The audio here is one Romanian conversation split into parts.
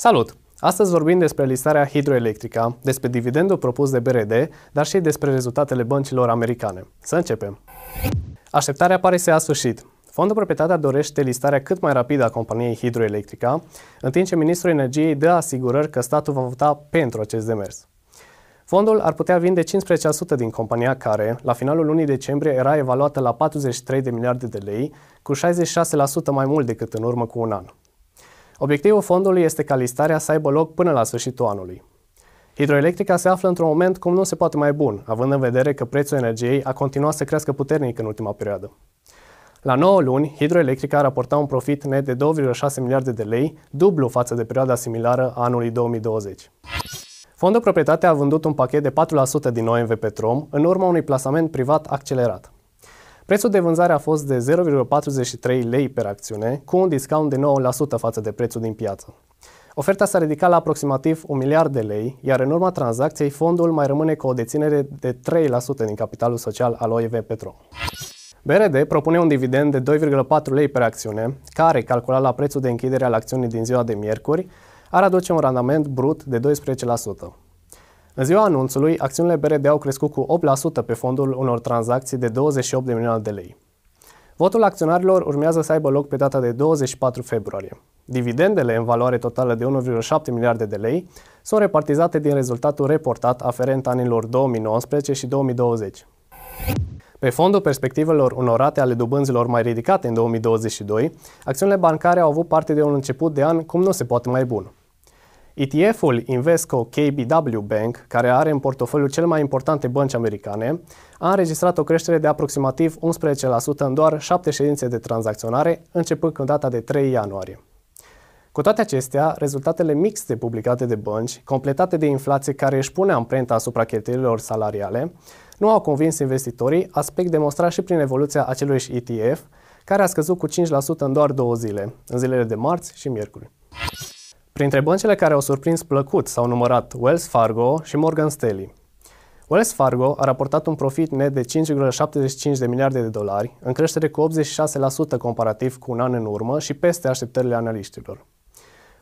Salut! Astăzi vorbim despre listarea Hidroelectrica, despre dividendul propus de BRD, dar și despre rezultatele băncilor americane. Să începem! Așteptarea pare să ia sfârșit. Fondul Proprietatea dorește listarea cât mai rapidă a companiei Hidroelectrica, în timp ce Ministrul Energiei dă asigurări că statul va vota pentru acest demers. Fondul ar putea vinde 15% din compania care, la finalul lunii decembrie, era evaluată la 43 de miliarde de lei, cu 66% mai mult decât în urmă cu un an. Obiectivul fondului este ca listarea să aibă loc până la sfârșitul anului. Hidroelectrica se află într-un moment cum nu se poate mai bun, având în vedere că prețul energiei a continuat să crească puternic în ultima perioadă. La 9 luni, Hidroelectrica a raportat un profit net de 2,6 miliarde de lei, dublu față de perioada similară a anului 2020. Fondul Proprietate a vândut un pachet de 4% din OMV Petrom în urma unui plasament privat accelerat. Prețul de vânzare a fost de 0,43 lei per acțiune, cu un discount de 9% față de prețul din piață. Oferta s-a ridicat la aproximativ 1 miliard de lei, iar în urma tranzacției fondul mai rămâne cu o deținere de 3% din capitalul social al OIV Petrom. BRD propune un dividend de 2,4 lei per acțiune, care, calculat la prețul de închidere al acțiunii din ziua de miercuri, ar aduce un randament brut de 12%. În ziua anunțului, acțiunile BRD au crescut cu 8% pe fondul unor tranzacții de 28 de milioane de lei. Votul acționarilor urmează să aibă loc pe data de 24 februarie. Dividendele în valoare totală de 1,7 miliarde de lei sunt repartizate din rezultatul reportat aferent anilor 2019 și 2020. Pe fondul perspectivelor unor rate ale dobânzilor mai ridicate în 2022, acțiunile bancare au avut parte de un început de an cum nu se poate mai bun. ETF-ul Invesco KBW Bank, care are în portofoliu cele mai importante bănci americane, a înregistrat o creștere de aproximativ 11% în doar 7 ședințe de tranzacționare, începând cu data de 3 ianuarie. Cu toate acestea, rezultatele mixte publicate de bănci, completate de inflație care își pune amprenta asupra cheltuielilor salariale, nu au convins investitorii, aspect demonstrat și prin evoluția acelui ETF, care a scăzut cu 5% în doar două zile, în zilele de marți și miercuri. Printre băncile care au surprins plăcut s-au numărat Wells Fargo și Morgan Stanley. Wells Fargo a raportat un profit net de 5,75 de miliarde de dolari, în creștere cu 86% comparativ cu un an în urmă și peste așteptările analiștilor.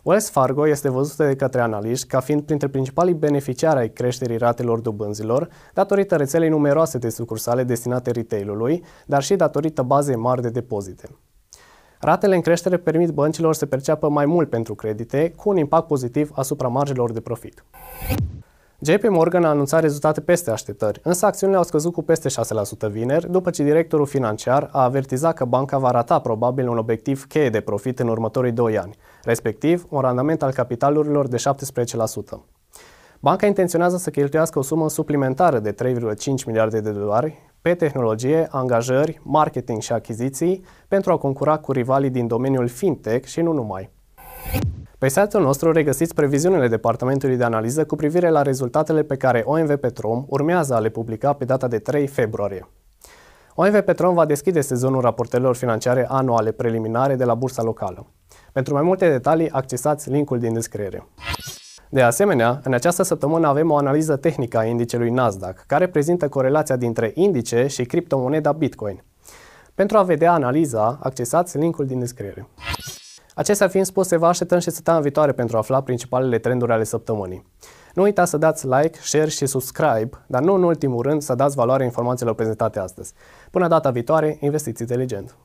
Wells Fargo este văzută de către analiști ca fiind printre principalii beneficiari ai creșterii ratelor dobânzilor, datorită rețelei numeroase de sucursale destinate retailului, dar și datorită bazei mari de depozite. Ratele în creștere permit băncilor să perceapă mai mult pentru credite, cu un impact pozitiv asupra marjelor de profit. JP Morgan a anunțat rezultate peste așteptări, însă acțiunile au scăzut cu peste 6% vineri, după ce directorul financiar a avertizat că banca va rata probabil un obiectiv cheie de profit în următorii 2 ani, respectiv un randament al capitalurilor de 17%. Banca intenționează să cheltuiască o sumă suplimentară de 3,5 miliarde de dolari pe tehnologie, angajări, marketing și achiziții pentru a concura cu rivalii din domeniul fintech și nu numai. Pe site-ul nostru regăsiți previziunile Departamentului de Analiză cu privire la rezultatele pe care OMV Petrom urmează a le publica pe data de 3 februarie. OMV Petrom va deschide sezonul raportelor financiare anuale preliminare de la bursa locală. Pentru mai multe detalii, accesați linkul din descriere. De asemenea, în această săptămână avem o analiză tehnică a indicelui Nasdaq, care prezintă corelația dintre indice și criptomoneda Bitcoin. Pentru a vedea analiza, accesați linkul din descriere. Acestea fiind spuse, vă așteptăm și săptămâna viitoare pentru a afla principalele trenduri ale săptămânii. Nu uitați să dați like, share și subscribe, dar nu în ultimul rând să dați valoare informațiilor prezentate astăzi. Până data viitoare, investiți inteligent!